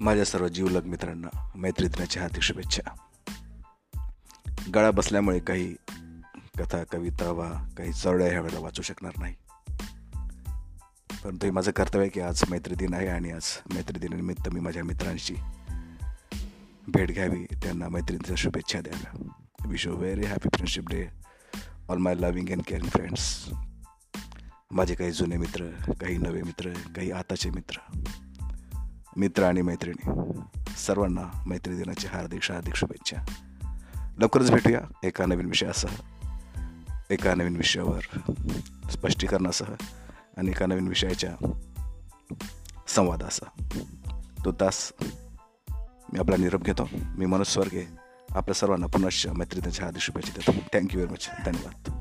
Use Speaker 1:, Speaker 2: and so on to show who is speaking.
Speaker 1: माझ्या सर्व जीवलग मित्रांना मैत्री दिनाच्या शुभेच्छा. गळा बसल्यामुळे काही कथा कविता वा काही चरड्या ह्या वेळेला वाचू शकणार नाही. परंतु हे माझं कर्तव्य आहे की आज मैत्री दिन आहे आणि आज मैत्री दिनानिमित्त मी माझ्या मित्रांशी भेट घ्यावी त्यांना मैत्रिणीच्या शुभेच्छा द्याव्या. Wish you very happy friendship day all my loving and caring friends माझे काही जुने मित्र काही नवे मित्र काही आताचे मित्र. मित्र आणि मैत्रिणी सर्वांना मैत्री दिनाची हार्दिक हार्दिक शुभेच्छा. लवकरच भेटूया एका नवीन विषयासह एका नवीन विषयावर स्पष्टीकरणासह आणि एका नवीन विषयाच्या संवादासह. तो तास मी आपला निरोप घेतो. मी मनोज स्वर्गे आपल्या सर्वांना पुनश्च मैत्री हार्दिक शुभेच्छा देतो. थँक्यू व्हेरी मच धन्यवाद.